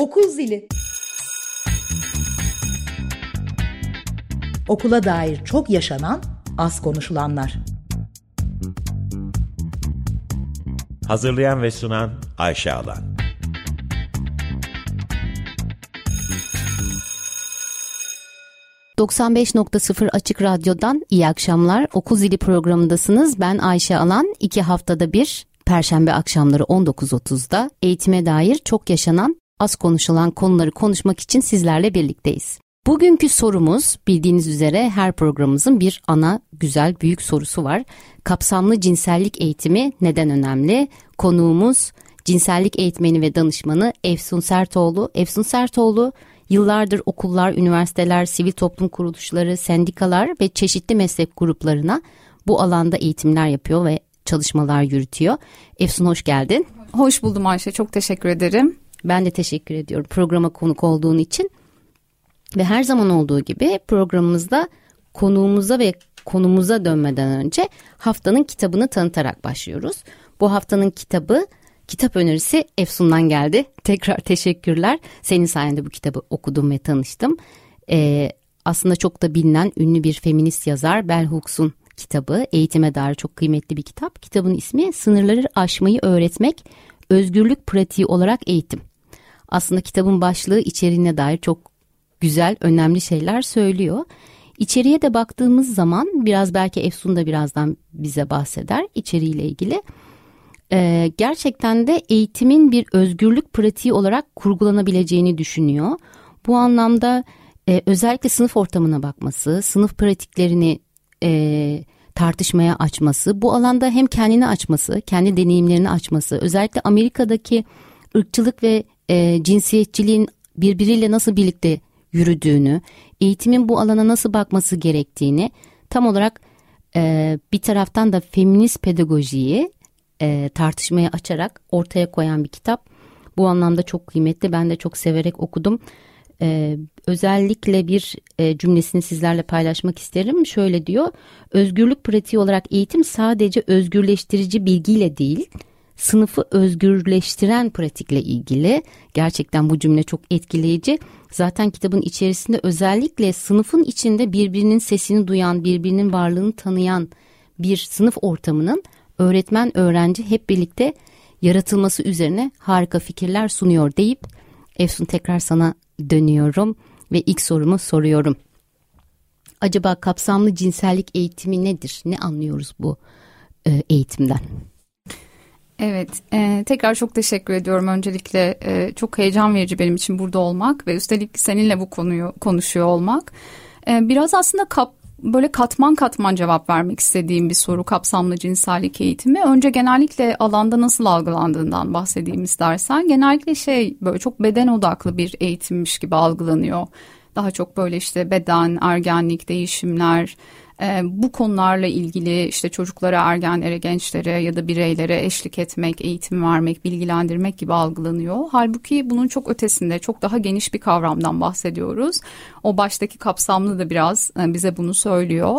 Okul zili. Okula dair çok yaşanan, az konuşulanlar. Hazırlayan ve sunan Ayşe Alan. ...95.0 Açık Radyo'dan iyi akşamlar. Okul Zili programındasınız. Ben Ayşe Alan. İki haftada bir Perşembe akşamları 19.30'da eğitime dair çok yaşanan, az konuşulan konuları konuşmak için sizlerle birlikteyiz. Bugünkü sorumuz bildiğiniz üzere her programımızın bir ana güzel büyük sorusu var. Kapsamlı cinsellik eğitimi neden önemli? Konuğumuz cinsellik eğitmeni ve danışmanı Efsun Sertoğlu. Efsun Sertoğlu yıllardır okullar, üniversiteler, sivil toplum kuruluşları, sendikalar ve çeşitli meslek gruplarına bu alanda eğitimler yapıyor ve çalışmalar yürütüyor. Efsun hoş geldin. Hoş buldum Ayşe. Çok teşekkür ederim. Ben de teşekkür ediyorum programa konuk olduğun için. Ve her zaman olduğu gibi programımızda konuğumuza ve konumuza dönmeden önce haftanın kitabını tanıtarak başlıyoruz. Bu haftanın kitabı kitap önerisi Efsun'dan geldi. Tekrar teşekkürler. Senin sayende bu kitabı okudum ve tanıştım. Ee, aslında çok da bilinen ünlü bir feminist yazar Bell Hooks'un kitabı. Eğitime dair çok kıymetli bir kitap. Kitabın ismi Sınırları Aşmayı Öğretmek, Özgürlük Pratiği olarak Eğitim. Aslında kitabın başlığı içeriğine dair çok güzel, önemli şeyler söylüyor. İçeriye de baktığımız zaman biraz belki Efsun da birazdan bize bahseder içeriğiyle ilgili. Ee, gerçekten de eğitimin bir özgürlük pratiği olarak kurgulanabileceğini düşünüyor. Bu anlamda e, özellikle sınıf ortamına bakması, sınıf pratiklerini e, tartışmaya açması, bu alanda hem kendini açması, kendi deneyimlerini açması, özellikle Amerika'daki ırkçılık ve e, cinsiyetçiliğin birbiriyle nasıl birlikte yürüdüğünü, eğitimin bu alana nasıl bakması gerektiğini tam olarak e, bir taraftan da feminist pedagojiyi e, tartışmaya açarak ortaya koyan bir kitap. Bu anlamda çok kıymetli. Ben de çok severek okudum. Ee, özellikle bir e, cümlesini sizlerle paylaşmak isterim. Şöyle diyor, özgürlük pratiği olarak eğitim sadece özgürleştirici bilgiyle değil, sınıfı özgürleştiren pratikle ilgili. Gerçekten bu cümle çok etkileyici. Zaten kitabın içerisinde özellikle sınıfın içinde birbirinin sesini duyan, birbirinin varlığını tanıyan bir sınıf ortamının öğretmen öğrenci hep birlikte yaratılması üzerine harika fikirler sunuyor deyip Efsun tekrar sana dönüyorum ve ilk sorumu soruyorum. Acaba kapsamlı cinsellik eğitimi nedir? Ne anlıyoruz bu e, eğitimden? Evet, e, tekrar çok teşekkür ediyorum. Öncelikle e, çok heyecan verici benim için burada olmak ve üstelik seninle bu konuyu konuşuyor olmak. E, biraz aslında kap, böyle katman katman cevap vermek istediğim bir soru kapsamlı cinsellik eğitimi. Önce genellikle alanda nasıl algılandığından bahsedeyim istersen. Genellikle şey böyle çok beden odaklı bir eğitimmiş gibi algılanıyor. Daha çok böyle işte beden, ergenlik, değişimler, e, bu konularla ilgili işte çocuklara, ergenlere, gençlere ya da bireylere eşlik etmek, eğitim vermek, bilgilendirmek gibi algılanıyor. Halbuki bunun çok ötesinde çok daha geniş bir kavramdan bahsediyoruz. O baştaki kapsamlı da biraz e, bize bunu söylüyor.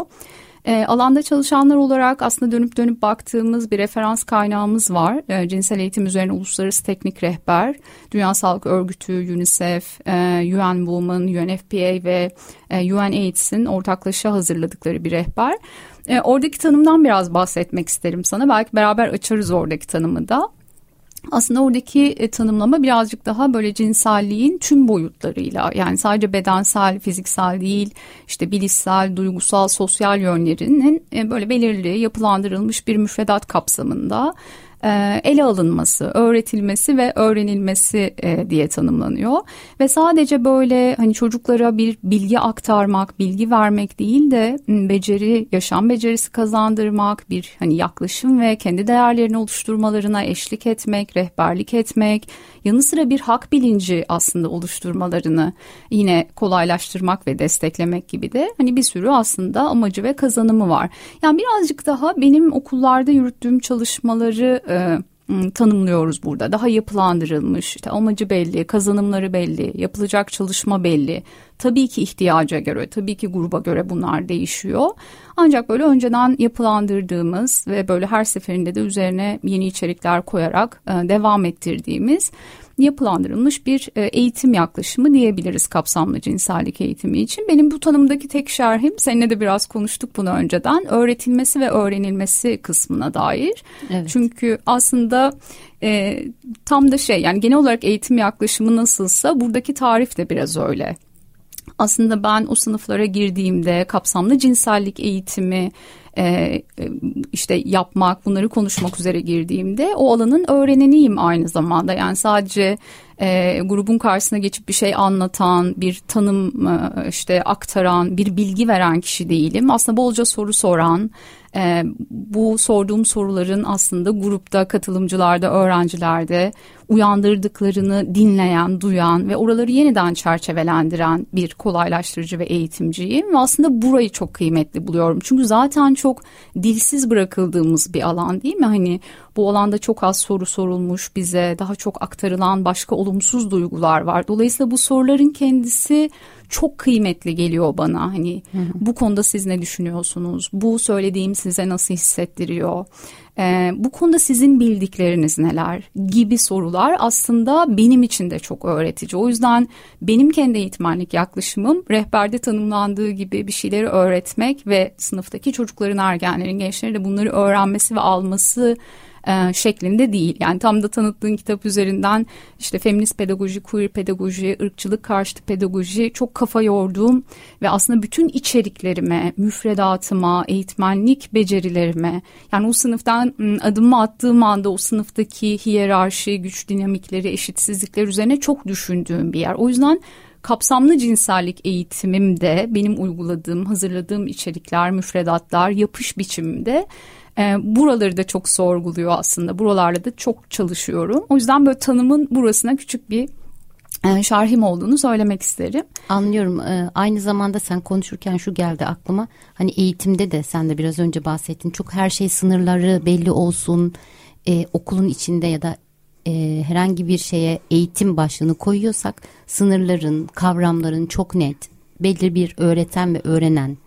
E, alanda çalışanlar olarak aslında dönüp dönüp baktığımız bir referans kaynağımız var. E, cinsel eğitim üzerine uluslararası teknik rehber, Dünya Sağlık Örgütü, UNICEF, e, UN Women, UNFPA ve e, UNAIDS'in ortaklaşa hazırladıkları bir rehber. E, oradaki tanımdan biraz bahsetmek isterim sana. Belki beraber açarız oradaki tanımı da. Aslında oradaki e, tanımlama birazcık daha böyle cinselliğin tüm boyutlarıyla yani sadece bedensel, fiziksel değil işte bilişsel, duygusal, sosyal yönlerinin e, böyle belirli yapılandırılmış bir müfredat kapsamında e, ele alınması, öğretilmesi ve öğrenilmesi e, diye tanımlanıyor. Ve sadece böyle hani çocuklara bir bilgi aktarmak, bilgi vermek değil de beceri, yaşam becerisi kazandırmak, bir hani yaklaşım ve kendi değerlerini oluşturmalarına eşlik etmek, rehberlik etmek, yanı sıra bir hak bilinci aslında oluşturmalarını yine kolaylaştırmak ve desteklemek gibi de hani bir sürü aslında amacı ve kazanımı var. Yani birazcık daha benim okullarda yürüttüğüm çalışmaları e, tanımlıyoruz burada. Daha yapılandırılmış, işte amacı belli, kazanımları belli, yapılacak çalışma belli, Tabii ki ihtiyaca göre, tabii ki gruba göre bunlar değişiyor. Ancak böyle önceden yapılandırdığımız ve böyle her seferinde de üzerine yeni içerikler koyarak e, devam ettirdiğimiz yapılandırılmış bir e, eğitim yaklaşımı diyebiliriz kapsamlı cinsellik eğitimi için. Benim bu tanımdaki tek şerhim seninle de biraz konuştuk bunu önceden öğretilmesi ve öğrenilmesi kısmına dair. Evet. Çünkü aslında e, tam da şey yani genel olarak eğitim yaklaşımı nasılsa buradaki tarif de biraz öyle aslında ben o sınıflara girdiğimde kapsamlı cinsellik eğitimi e, işte yapmak bunları konuşmak üzere girdiğimde o alanın öğreneniyim aynı zamanda yani sadece e, grubun karşısına geçip bir şey anlatan bir tanım e, işte aktaran bir bilgi veren kişi değilim aslında bolca soru soran e, bu sorduğum soruların aslında grupta katılımcılarda öğrencilerde uyandırdıklarını dinleyen, duyan ve oraları yeniden çerçevelendiren bir kolaylaştırıcı ve eğitimciyim. Ve aslında burayı çok kıymetli buluyorum. Çünkü zaten çok dilsiz bırakıldığımız bir alan değil mi? Hani bu alanda çok az soru sorulmuş bize, daha çok aktarılan başka olumsuz duygular var. Dolayısıyla bu soruların kendisi çok kıymetli geliyor bana. Hani hı hı. bu konuda siz ne düşünüyorsunuz? Bu söylediğim size nasıl hissettiriyor? Ee, bu konuda sizin bildikleriniz neler gibi sorular aslında benim için de çok öğretici. O yüzden benim kendi eğitmenlik yaklaşımım rehberde tanımlandığı gibi bir şeyleri öğretmek ve sınıftaki çocukların, ergenlerin, gençlerin de bunları öğrenmesi ve alması e, şeklinde değil. Yani tam da tanıttığın kitap üzerinden işte feminist pedagoji, queer pedagoji, ırkçılık karşıtı pedagoji çok kafa yorduğum ve aslında bütün içeriklerime, müfredatıma, eğitmenlik becerilerime yani o sınıftan adımımı attığım anda o sınıftaki hiyerarşi, güç dinamikleri, eşitsizlikler üzerine çok düşündüğüm bir yer. O yüzden kapsamlı cinsellik eğitimimde benim uyguladığım, hazırladığım içerikler, müfredatlar, yapış biçimimde e, buraları da çok sorguluyor aslında. Buralarla da çok çalışıyorum. O yüzden böyle tanımın burasına küçük bir e, şarhim olduğunu söylemek isterim. Anlıyorum. E, aynı zamanda sen konuşurken şu geldi aklıma. Hani eğitimde de sen de biraz önce bahsettin. Çok her şey sınırları belli olsun. E, okulun içinde ya da e, herhangi bir şeye eğitim başlığını koyuyorsak sınırların, kavramların çok net, belli bir öğreten ve öğrenen,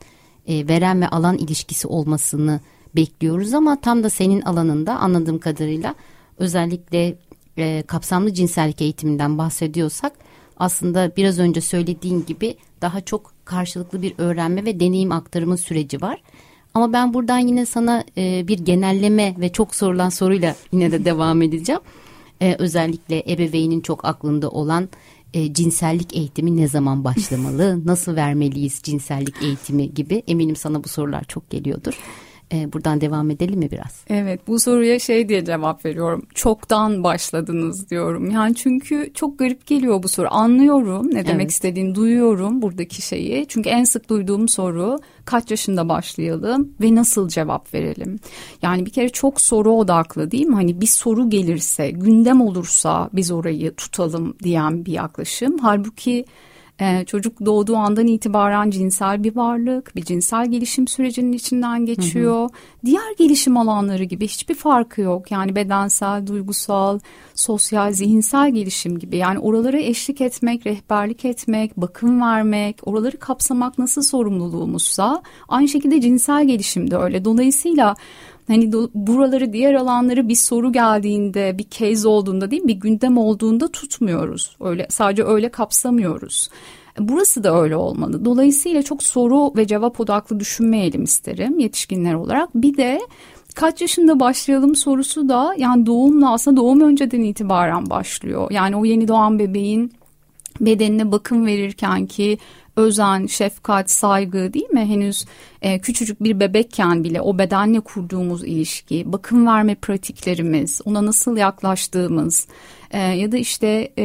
e, veren ve alan ilişkisi olmasını bekliyoruz ama tam da senin alanında anladığım kadarıyla özellikle e, kapsamlı cinsellik eğitiminden bahsediyorsak aslında biraz önce söylediğin gibi daha çok karşılıklı bir öğrenme ve deneyim aktarımı süreci var. Ama ben buradan yine sana e, bir genelleme ve çok sorulan soruyla yine de devam edeceğim. E, özellikle ebeveynin çok aklında olan e, cinsellik eğitimi ne zaman başlamalı, nasıl vermeliyiz cinsellik eğitimi gibi eminim sana bu sorular çok geliyordur. E, buradan devam edelim mi biraz? Evet bu soruya şey diye cevap veriyorum. Çoktan başladınız diyorum. Yani çünkü çok garip geliyor bu soru. Anlıyorum ne demek evet. istediğini duyuyorum buradaki şeyi. Çünkü en sık duyduğum soru kaç yaşında başlayalım ve nasıl cevap verelim? Yani bir kere çok soru odaklı değil mi? Hani bir soru gelirse gündem olursa biz orayı tutalım diyen bir yaklaşım. Halbuki ee, çocuk doğduğu andan itibaren cinsel bir varlık, bir cinsel gelişim sürecinin içinden geçiyor. Hı hı. Diğer gelişim alanları gibi hiçbir farkı yok. Yani bedensel, duygusal, sosyal, zihinsel gelişim gibi. Yani oralara eşlik etmek, rehberlik etmek, bakım vermek, oraları kapsamak nasıl sorumluluğumuzsa aynı şekilde cinsel gelişim de öyle. Dolayısıyla hani buraları diğer alanları bir soru geldiğinde bir case olduğunda değil mi bir gündem olduğunda tutmuyoruz. Öyle sadece öyle kapsamıyoruz. Burası da öyle olmalı. Dolayısıyla çok soru ve cevap odaklı düşünmeyelim isterim yetişkinler olarak. Bir de kaç yaşında başlayalım sorusu da yani doğumla aslında doğum önceden itibaren başlıyor. Yani o yeni doğan bebeğin bedenine bakım verirken ki özen, şefkat, saygı değil mi? Henüz e, küçücük bir bebekken bile o bedenle kurduğumuz ilişki, bakım verme pratiklerimiz, ona nasıl yaklaştığımız e, ya da işte e,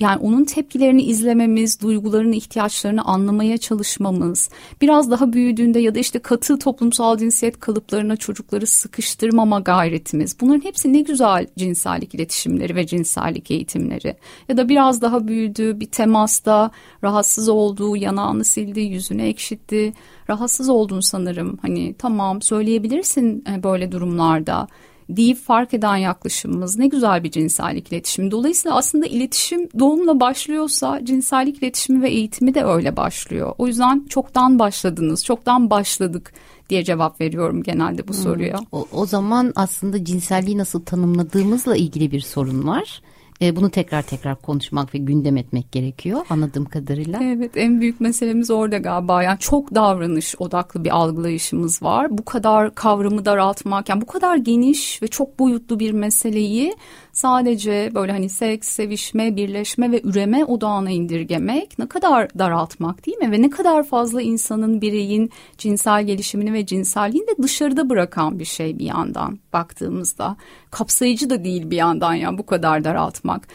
yani onun tepkilerini izlememiz, duygularını, ihtiyaçlarını anlamaya çalışmamız, biraz daha büyüdüğünde ya da işte katı toplumsal cinsiyet kalıplarına çocukları sıkıştırmama gayretimiz. Bunların hepsi ne güzel cinsellik iletişimleri ve cinsellik eğitimleri. Ya da biraz daha büyüdü, bir temasta rahatsız olduğu, yanağını sildi, yüzünü ekşitti rahatsız oldun sanırım. Hani tamam söyleyebilirsin e, böyle durumlarda. Deyip fark eden yaklaşımımız ne güzel bir cinsellik iletişimi. Dolayısıyla aslında iletişim doğumla başlıyorsa cinsellik iletişimi ve eğitimi de öyle başlıyor. O yüzden çoktan başladınız, çoktan başladık diye cevap veriyorum genelde bu hmm. soruya. O, o zaman aslında cinselliği nasıl tanımladığımızla ilgili bir sorun var. E, bunu tekrar tekrar konuşmak ve gündem etmek gerekiyor anladığım kadarıyla. Evet en büyük meselemiz orada galiba. Yani çok davranış odaklı bir algılayışımız var. Bu kadar kavramı daraltmak yani bu kadar geniş ve çok boyutlu bir meseleyi sadece böyle hani seks, sevişme, birleşme ve üreme odağına indirgemek ne kadar daraltmak değil mi? Ve ne kadar fazla insanın, bireyin cinsel gelişimini ve cinselliğini de dışarıda bırakan bir şey bir yandan baktığımızda. Kapsayıcı da değil bir yandan ya bu kadar daraltmak.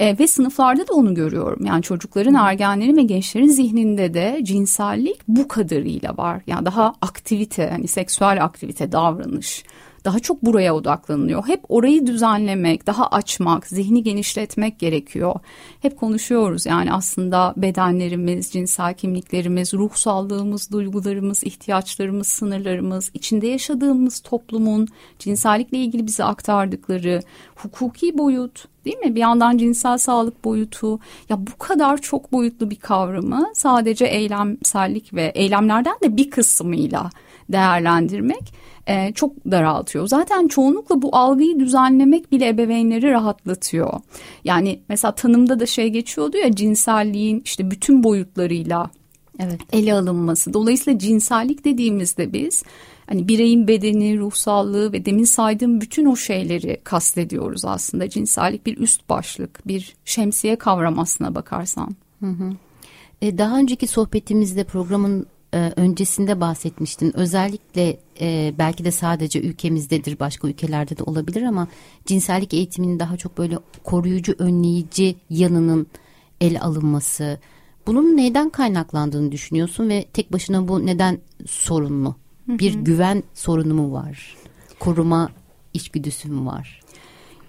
E, ve sınıflarda da onu görüyorum. Yani çocukların, ergenlerin ve gençlerin zihninde de cinsellik bu kadarıyla var. Yani daha aktivite, hani seksüel aktivite, davranış daha çok buraya odaklanılıyor. Hep orayı düzenlemek, daha açmak, zihni genişletmek gerekiyor. Hep konuşuyoruz yani aslında bedenlerimiz, cinsel kimliklerimiz, ruh sağlığımız, duygularımız, ihtiyaçlarımız, sınırlarımız, içinde yaşadığımız toplumun cinsellikle ilgili bize aktardıkları hukuki boyut, değil mi? Bir yandan cinsel sağlık boyutu ya bu kadar çok boyutlu bir kavramı sadece eylemsellik ve eylemlerden de bir kısmıyla değerlendirmek e, çok daraltıyor. Zaten çoğunlukla bu algıyı düzenlemek bile ebeveynleri rahatlatıyor. Yani mesela tanımda da şey geçiyordu ya cinselliğin işte bütün boyutlarıyla evet. ele alınması. Dolayısıyla cinsellik dediğimizde biz hani bireyin bedeni, ruhsallığı ve demin saydığım bütün o şeyleri kastediyoruz aslında. Cinsellik bir üst başlık, bir şemsiye kavram aslına bakarsan. Hı hı. E, daha önceki sohbetimizde programın e, öncesinde bahsetmiştin. Özellikle e, belki de sadece ülkemizdedir, başka ülkelerde de olabilir ama cinsellik eğitiminin daha çok böyle koruyucu, önleyici yanının el alınması. Bunun neyden kaynaklandığını düşünüyorsun ve tek başına bu neden sorunlu? Bir güven sorunu mu var? Koruma içgüdüsü mü var?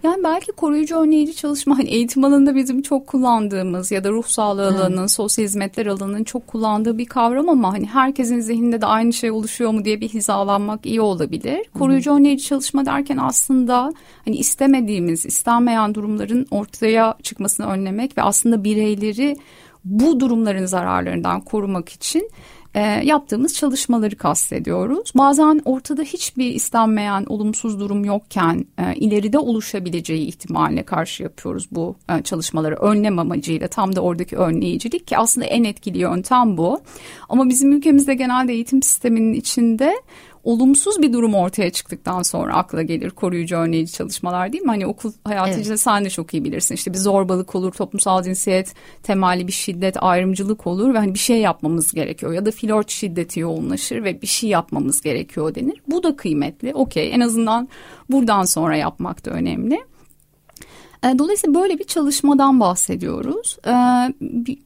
Yani belki koruyucu önleyici çalışma hani eğitim alanında bizim çok kullandığımız ya da ruh sağlığı alanının, sosyal hizmetler alanının çok kullandığı bir kavram ama hani herkesin zihninde de aynı şey oluşuyor mu diye bir hizalanmak iyi olabilir. Koruyucu önleyici çalışma derken aslında hani istemediğimiz, istenmeyen durumların ortaya çıkmasını önlemek ve aslında bireyleri bu durumların zararlarından korumak için e, yaptığımız çalışmaları kastediyoruz. Bazen ortada hiçbir istenmeyen olumsuz durum yokken e, ileride oluşabileceği ihtimaline karşı yapıyoruz bu e, çalışmaları önlem amacıyla tam da oradaki önleyicilik ki aslında en etkili yöntem bu. Ama bizim ülkemizde genelde eğitim sisteminin içinde olumsuz bir durum ortaya çıktıktan sonra akla gelir koruyucu önleyici çalışmalar değil mi? Hani okul hayatı evet. içinde sen de çok iyi bilirsin. İşte bir zorbalık olur, toplumsal cinsiyet temelli bir şiddet, ayrımcılık olur ve hani bir şey yapmamız gerekiyor. Ya da flört şiddeti yoğunlaşır ve bir şey yapmamız gerekiyor denir. Bu da kıymetli. Okey en azından buradan sonra yapmak da önemli. E, dolayısıyla böyle bir çalışmadan bahsediyoruz. E,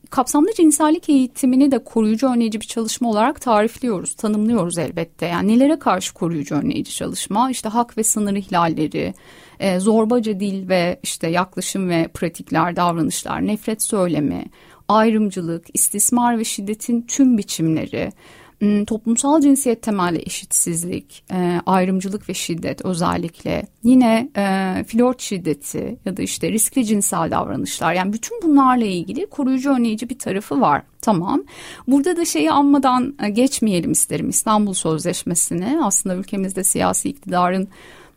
kapsamlı cinsellik eğitimini de koruyucu önleyici bir çalışma olarak tarifliyoruz, tanımlıyoruz elbette. Yani nelere karşı koruyucu önleyici çalışma? İşte hak ve sınır ihlalleri, e, zorbaca dil ve işte yaklaşım ve pratikler, davranışlar, nefret söylemi, ayrımcılık, istismar ve şiddetin tüm biçimleri, toplumsal cinsiyet temelli eşitsizlik, e, ayrımcılık ve şiddet özellikle yine e, flört şiddeti ya da işte riskli cinsel davranışlar yani bütün bunlarla ilgili koruyucu önleyici bir tarafı var. Tamam. Burada da şeyi anmadan e, geçmeyelim isterim İstanbul Sözleşmesi'ni. Aslında ülkemizde siyasi iktidarın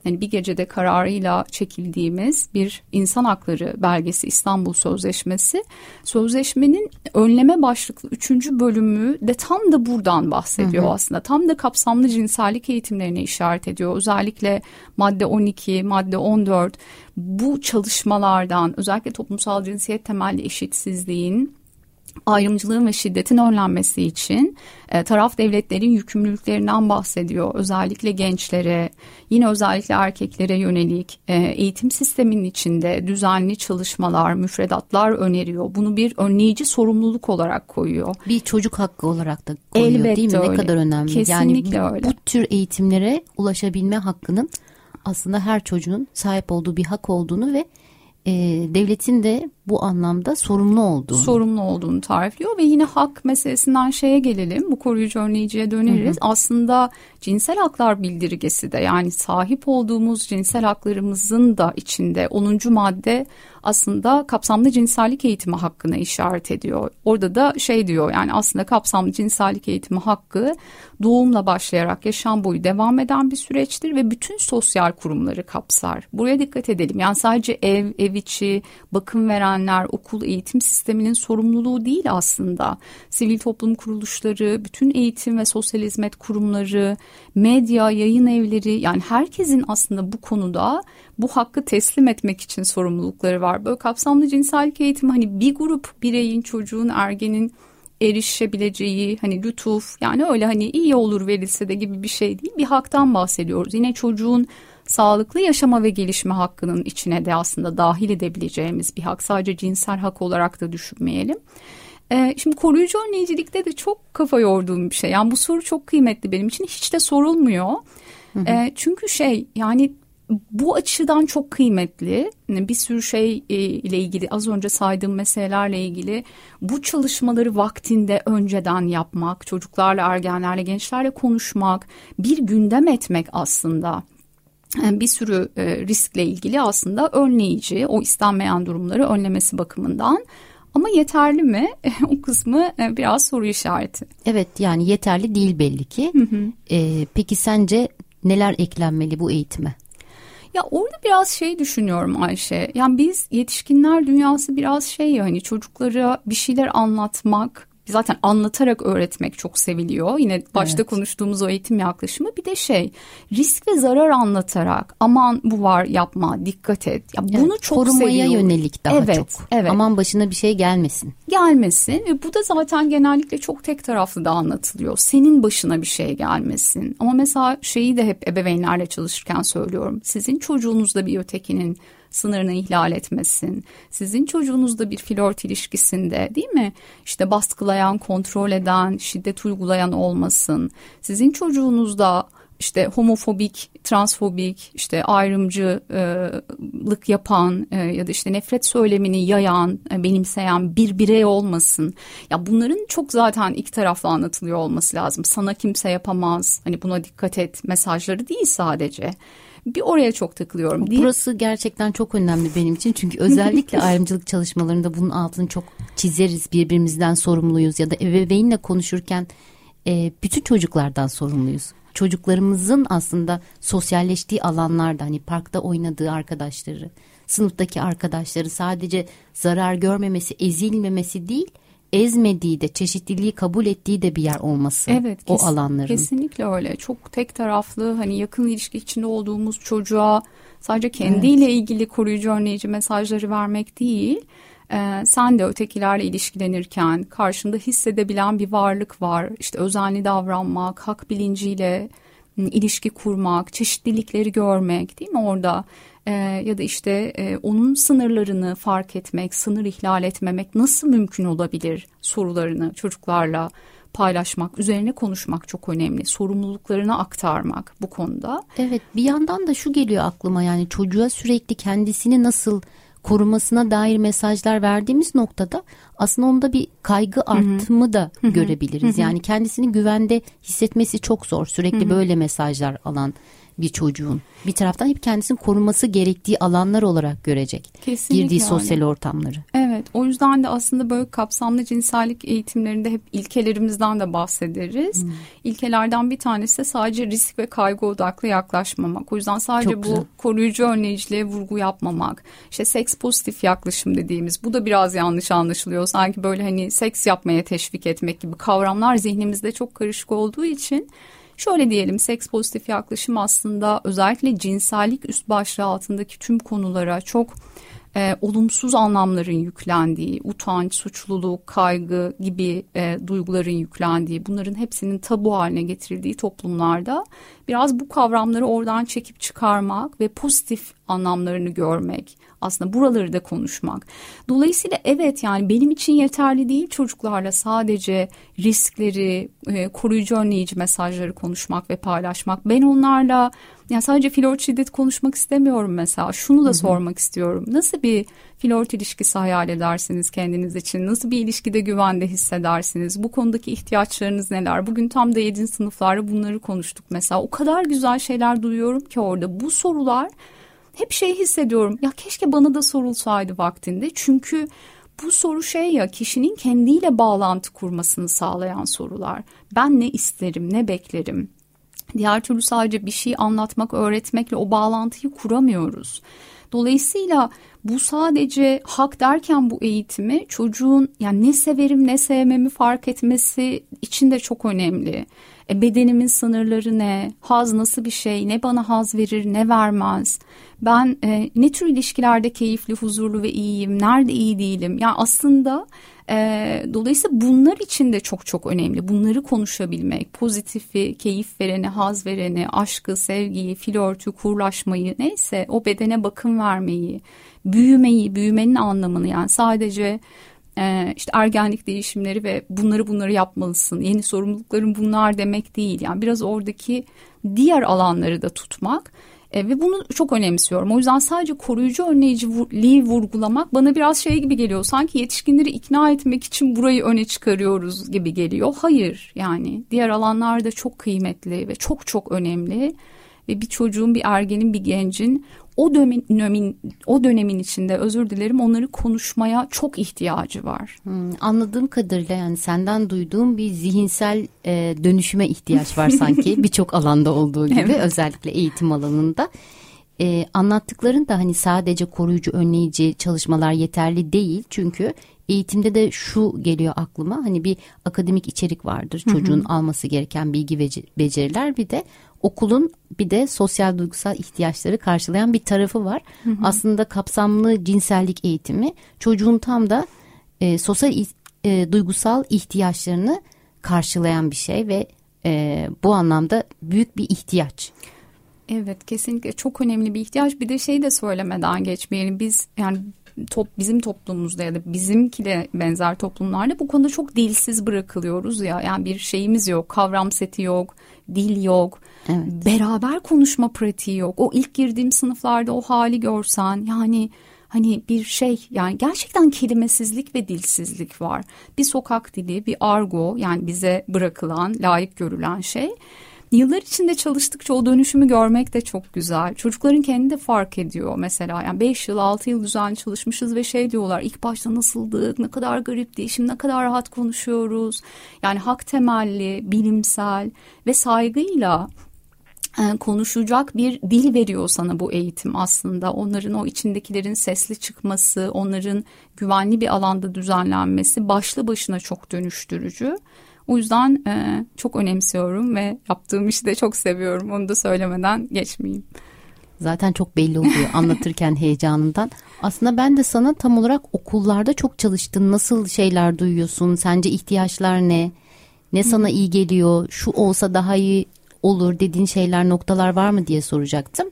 yani bir gecede kararıyla çekildiğimiz bir insan hakları belgesi İstanbul Sözleşmesi. Sözleşmenin önleme başlıklı üçüncü bölümü de tam da buradan bahsediyor hı hı. aslında. Tam da kapsamlı cinsellik eğitimlerine işaret ediyor. Özellikle madde 12, madde 14 bu çalışmalardan özellikle toplumsal cinsiyet temelli eşitsizliğin ayrımcılığın ve şiddetin önlenmesi için e, taraf devletlerin yükümlülüklerinden bahsediyor. Özellikle gençlere, yine özellikle erkeklere yönelik e, eğitim sisteminin içinde düzenli çalışmalar, müfredatlar öneriyor. Bunu bir önleyici sorumluluk olarak koyuyor. Bir çocuk hakkı olarak da koyuyor Elbette değil mi? Öyle. Ne kadar önemli. Kesinlikle yani bu, öyle. Bu tür eğitimlere ulaşabilme hakkının aslında her çocuğun sahip olduğu bir hak olduğunu ve e, devletin de bu anlamda sorumlu olduğunu. Sorumlu olduğunu tarifliyor ve yine hak meselesinden şeye gelelim. Bu koruyucu önleyiciye döneriz. Hı hı. Aslında cinsel haklar bildirgesi de yani sahip olduğumuz cinsel haklarımızın da içinde 10. madde aslında kapsamlı cinsellik eğitimi hakkına işaret ediyor. Orada da şey diyor yani aslında kapsamlı cinsellik eğitimi hakkı doğumla başlayarak yaşam boyu devam eden bir süreçtir ve bütün sosyal kurumları kapsar. Buraya dikkat edelim. Yani sadece ev, ev içi, bakım verenler, okul eğitim sisteminin sorumluluğu değil aslında. Sivil toplum kuruluşları, bütün eğitim ve sosyal hizmet kurumları, medya, yayın evleri yani herkesin aslında bu konuda bu hakkı teslim etmek için sorumlulukları var. Böyle kapsamlı cinsellik eğitimi hani bir grup bireyin, çocuğun, ergenin erişebileceği hani lütuf yani öyle hani iyi olur verilse de gibi bir şey değil bir haktan bahsediyoruz. Yine çocuğun sağlıklı yaşama ve gelişme hakkının içine de aslında dahil edebileceğimiz bir hak sadece cinsel hak olarak da düşünmeyelim. Ee, şimdi koruyucu önleyicilikte de çok kafa yorduğum bir şey. Yani bu soru çok kıymetli benim için hiç de sorulmuyor. Hı hı. E, çünkü şey yani bu açıdan çok kıymetli. Bir sürü şey e, ile ilgili az önce saydığım meselelerle ilgili bu çalışmaları vaktinde önceden yapmak, çocuklarla, ergenlerle, gençlerle konuşmak, bir gündem etmek aslında bir sürü e, riskle ilgili aslında önleyici, o istenmeyen durumları önlemesi bakımından. Ama yeterli mi? o kısmı e, biraz soru işareti. Evet yani yeterli değil belli ki. Hı hı. Ee, peki sence neler eklenmeli bu eğitime? Ya orada biraz şey düşünüyorum Ayşe. Yani biz yetişkinler dünyası biraz şey ya hani çocuklara bir şeyler anlatmak zaten anlatarak öğretmek çok seviliyor. Yine başta evet. konuştuğumuz o eğitim yaklaşımı bir de şey risk ve zarar anlatarak aman bu var yapma dikkat et. Ya bunu evet, çok korumaya seviyorum. yönelik daha evet, çok. Evet. Aman başına bir şey gelmesin. Gelmesin ve bu da zaten genellikle çok tek taraflı da anlatılıyor. Senin başına bir şey gelmesin. Ama mesela şeyi de hep ebeveynlerle çalışırken söylüyorum. Sizin çocuğunuzda bir ötekinin sınırını ihlal etmesin. Sizin çocuğunuzda bir flört ilişkisinde değil mi? İşte baskılayan, kontrol eden, şiddet uygulayan olmasın. Sizin çocuğunuzda işte homofobik, transfobik, işte ayrımcılık yapan e, ya da işte nefret söylemini yayan, e, benimseyen bir birey olmasın. Ya bunların çok zaten iki taraflı anlatılıyor olması lazım. Sana kimse yapamaz. Hani buna dikkat et mesajları değil sadece bir oraya çok takılıyorum. Değil. Burası gerçekten çok önemli benim için çünkü özellikle ayrımcılık çalışmalarında bunun altını çok çizeriz birbirimizden sorumluyuz ya da ebeveynle konuşurken e, bütün çocuklardan sorumluyuz. Çocuklarımızın aslında sosyalleştiği alanlarda hani parkta oynadığı arkadaşları, sınıftaki arkadaşları sadece zarar görmemesi, ezilmemesi değil ezmediği de çeşitliliği kabul ettiği de bir yer olması evet, o kes, alanların. Kesinlikle öyle. Çok tek taraflı hani yakın ilişki içinde olduğumuz çocuğa sadece kendiyle evet. ilgili koruyucu önleyici mesajları vermek değil. Ee, sen de ötekilerle ilişkilenirken karşında hissedebilen bir varlık var. İşte özenli davranmak, hak bilinciyle ilişki kurmak, çeşitlilikleri görmek değil mi orada? E, ya da işte e, onun sınırlarını fark etmek, sınır ihlal etmemek nasıl mümkün olabilir sorularını çocuklarla paylaşmak, üzerine konuşmak çok önemli. Sorumluluklarını aktarmak bu konuda. Evet, bir yandan da şu geliyor aklıma yani çocuğa sürekli kendisini nasıl korumasına dair mesajlar verdiğimiz noktada aslında onda bir kaygı artımı da görebiliriz. Yani kendisini güvende hissetmesi çok zor. Sürekli böyle mesajlar alan bir çocuğun bir taraftan hep kendisini koruması gerektiği alanlar olarak görecek. Kesinlikle girdiği öyle. sosyal ortamları. Evet o yüzden de aslında böyle kapsamlı cinsellik eğitimlerinde hep ilkelerimizden de bahsederiz. Hmm. İlkelerden bir tanesi de sadece risk ve kaygı odaklı yaklaşmamak. O yüzden sadece bu koruyucu önleyiciliğe vurgu yapmamak. İşte seks pozitif yaklaşım dediğimiz bu da biraz yanlış anlaşılıyor. Sanki böyle hani seks yapmaya teşvik etmek gibi kavramlar zihnimizde çok karışık olduğu için Şöyle diyelim seks pozitif yaklaşım aslında özellikle cinsellik üst başlığı altındaki tüm konulara çok e, olumsuz anlamların yüklendiği, utanç, suçluluk, kaygı gibi e, duyguların yüklendiği, bunların hepsinin tabu haline getirildiği toplumlarda biraz bu kavramları oradan çekip çıkarmak ve pozitif anlamlarını görmek, aslında buraları da konuşmak. Dolayısıyla evet yani benim için yeterli değil çocuklarla sadece riskleri, e, koruyucu önleyici mesajları konuşmak ve paylaşmak. Ben onlarla yani sadece flört şiddet konuşmak istemiyorum mesela. Şunu da Hı-hı. sormak istiyorum. Nasıl bir flört ilişkisi hayal edersiniz kendiniz için? Nasıl bir ilişkide güvende hissedersiniz? Bu konudaki ihtiyaçlarınız neler? Bugün tam da 7. sınıflarda bunları konuştuk mesela. O kadar güzel şeyler duyuyorum ki orada. Bu sorular hep şey hissediyorum. Ya keşke bana da sorulsaydı vaktinde. Çünkü bu soru şey ya kişinin kendiyle bağlantı kurmasını sağlayan sorular. Ben ne isterim, ne beklerim? Diğer türlü sadece bir şey anlatmak, öğretmekle o bağlantıyı kuramıyoruz. Dolayısıyla bu sadece hak derken bu eğitimi çocuğun yani ne severim ne sevmemi fark etmesi için de çok önemli. E, bedenimin sınırları ne? Haz nasıl bir şey? Ne bana haz verir, ne vermez? Ben e, ne tür ilişkilerde keyifli, huzurlu ve iyiyim? Nerede iyi değilim? Yani aslında e, dolayısıyla bunlar için de çok çok önemli. Bunları konuşabilmek, pozitifi, keyif vereni, haz vereni, aşkı, sevgiyi, flörtü, kurlaşmayı neyse o bedene bakım vermeyi, büyümeyi, büyümenin anlamını yani sadece e, işte ergenlik değişimleri ve bunları bunları yapmalısın. Yeni sorumlulukların bunlar demek değil. Yani biraz oradaki diğer alanları da tutmak e, ve bunu çok önemsiyorum. O yüzden sadece koruyucu önleyiciliği vurgulamak bana biraz şey gibi geliyor. Sanki yetişkinleri ikna etmek için burayı öne çıkarıyoruz gibi geliyor. Hayır yani diğer alanlar da çok kıymetli ve çok çok önemli. Ve bir çocuğun, bir ergenin, bir gencin o dönemin o dönemin içinde özür dilerim onları konuşmaya çok ihtiyacı var. Hmm, anladığım kadarıyla yani senden duyduğum bir zihinsel e, dönüşüme ihtiyaç var sanki birçok alanda olduğu gibi evet. özellikle eğitim alanında. E, anlattıkların da hani sadece koruyucu önleyici çalışmalar yeterli değil çünkü eğitimde de şu geliyor aklıma hani bir akademik içerik vardır çocuğun hı hı. alması gereken bilgi ve beceriler bir de okulun bir de sosyal duygusal ihtiyaçları karşılayan bir tarafı var. Hı hı. Aslında kapsamlı cinsellik eğitimi çocuğun tam da e, sosyal e, duygusal ihtiyaçlarını karşılayan bir şey ve e, bu anlamda büyük bir ihtiyaç. Evet kesinlikle çok önemli bir ihtiyaç. Bir de şey de söylemeden geçmeyelim. Biz yani top, bizim toplumumuzda ya da bizimkile benzer toplumlarda bu konuda çok dilsiz bırakılıyoruz ya. Yani bir şeyimiz yok, kavram seti yok, dil yok. Evet. Beraber konuşma pratiği yok. O ilk girdiğim sınıflarda o hali görsen yani hani bir şey yani gerçekten kelimesizlik ve dilsizlik var. Bir sokak dili, bir argo yani bize bırakılan, layık görülen şey. Yıllar içinde çalıştıkça o dönüşümü görmek de çok güzel. Çocukların kendi de fark ediyor mesela. Yani 5 yıl 6 yıl düzenli çalışmışız ve şey diyorlar ilk başta nasıldık ne kadar garipti şimdi ne kadar rahat konuşuyoruz. Yani hak temelli bilimsel ve saygıyla e, konuşacak bir dil veriyor sana bu eğitim aslında. Onların o içindekilerin sesli çıkması, onların güvenli bir alanda düzenlenmesi başlı başına çok dönüştürücü. O yüzden e, çok önemsiyorum ve yaptığım işi de çok seviyorum. Onu da söylemeden geçmeyeyim. Zaten çok belli oluyor anlatırken heyecanından. Aslında ben de sana tam olarak okullarda çok çalıştın. Nasıl şeyler duyuyorsun? Sence ihtiyaçlar ne? Ne sana iyi geliyor? Şu olsa daha iyi olur dediğin şeyler noktalar var mı diye soracaktım.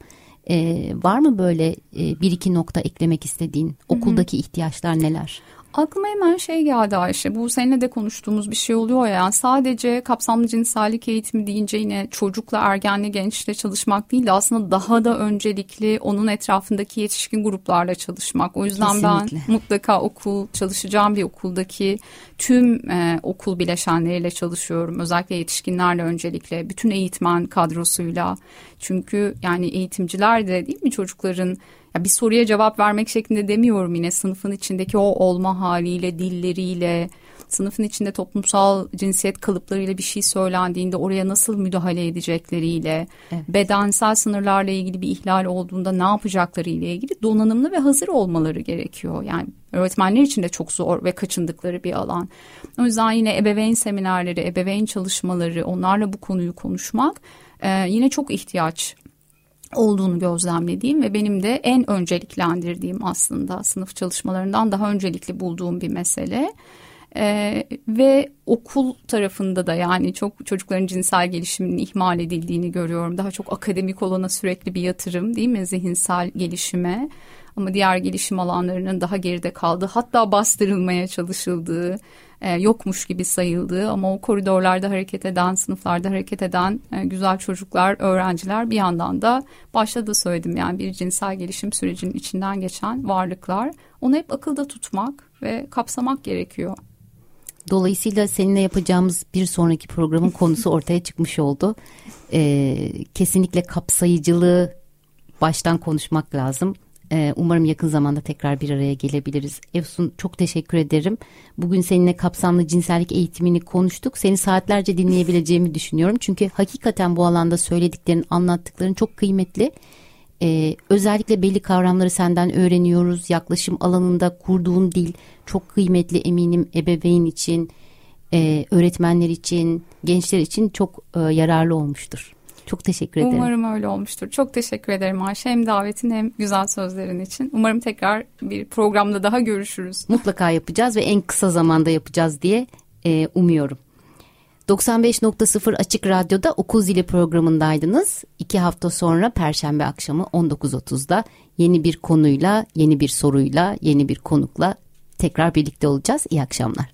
Ee, var mı böyle e, bir iki nokta eklemek istediğin okuldaki ihtiyaçlar neler? Aklıma hemen şey geldi Ayşe. Bu seninle de konuştuğumuz bir şey oluyor ya. Yani sadece kapsamlı cinsellik eğitimi deyince yine çocukla ergenli gençle çalışmak değil de aslında daha da öncelikli onun etrafındaki yetişkin gruplarla çalışmak. O yüzden Kesinlikle. ben mutlaka okul çalışacağım bir okuldaki tüm e, okul bileşenleriyle çalışıyorum. Özellikle yetişkinlerle öncelikle bütün eğitmen kadrosuyla. Çünkü yani eğitimciler de değil mi çocukların ya bir soruya cevap vermek şeklinde demiyorum yine sınıfın içindeki o olma haliyle, dilleriyle, sınıfın içinde toplumsal cinsiyet kalıplarıyla bir şey söylendiğinde oraya nasıl müdahale edecekleriyle, evet. bedensel sınırlarla ilgili bir ihlal olduğunda ne yapacakları ile ilgili donanımlı ve hazır olmaları gerekiyor. Yani öğretmenler için de çok zor ve kaçındıkları bir alan. O yüzden yine ebeveyn seminerleri, ebeveyn çalışmaları, onlarla bu konuyu konuşmak e, yine çok ihtiyaç olduğunu gözlemlediğim ve benim de en önceliklendirdiğim aslında sınıf çalışmalarından daha öncelikli bulduğum bir mesele. Ee, ve okul tarafında da yani çok çocukların cinsel gelişiminin ihmal edildiğini görüyorum. Daha çok akademik olana sürekli bir yatırım değil mi zihinsel gelişime. Ama diğer gelişim alanlarının daha geride kaldığı hatta bastırılmaya çalışıldığı e, yokmuş gibi sayıldığı ama o koridorlarda hareket eden sınıflarda hareket eden e, güzel çocuklar öğrenciler bir yandan da başta da söyledim yani bir cinsel gelişim sürecinin içinden geçen varlıklar onu hep akılda tutmak ve kapsamak gerekiyor. Dolayısıyla seninle yapacağımız bir sonraki programın konusu ortaya çıkmış oldu. Ee, kesinlikle kapsayıcılığı baştan konuşmak lazım. Ee, umarım yakın zamanda tekrar bir araya gelebiliriz. Efsun çok teşekkür ederim. Bugün seninle kapsamlı cinsellik eğitimini konuştuk. Seni saatlerce dinleyebileceğimi düşünüyorum. Çünkü hakikaten bu alanda söylediklerin, anlattıkların çok kıymetli. Ee, özellikle belli kavramları senden öğreniyoruz. Yaklaşım alanında kurduğun dil çok kıymetli eminim ebeveyn için, e, öğretmenler için, gençler için çok e, yararlı olmuştur. Çok teşekkür ederim. Umarım öyle olmuştur. Çok teşekkür ederim Ayşe. Hem davetin hem güzel sözlerin için. Umarım tekrar bir programda daha görüşürüz. Mutlaka yapacağız ve en kısa zamanda yapacağız diye e, umuyorum. 95.0 Açık Radyo'da Okul Zili programındaydınız. İki hafta sonra Perşembe akşamı 19.30'da yeni bir konuyla, yeni bir soruyla, yeni bir konukla tekrar birlikte olacağız. İyi akşamlar.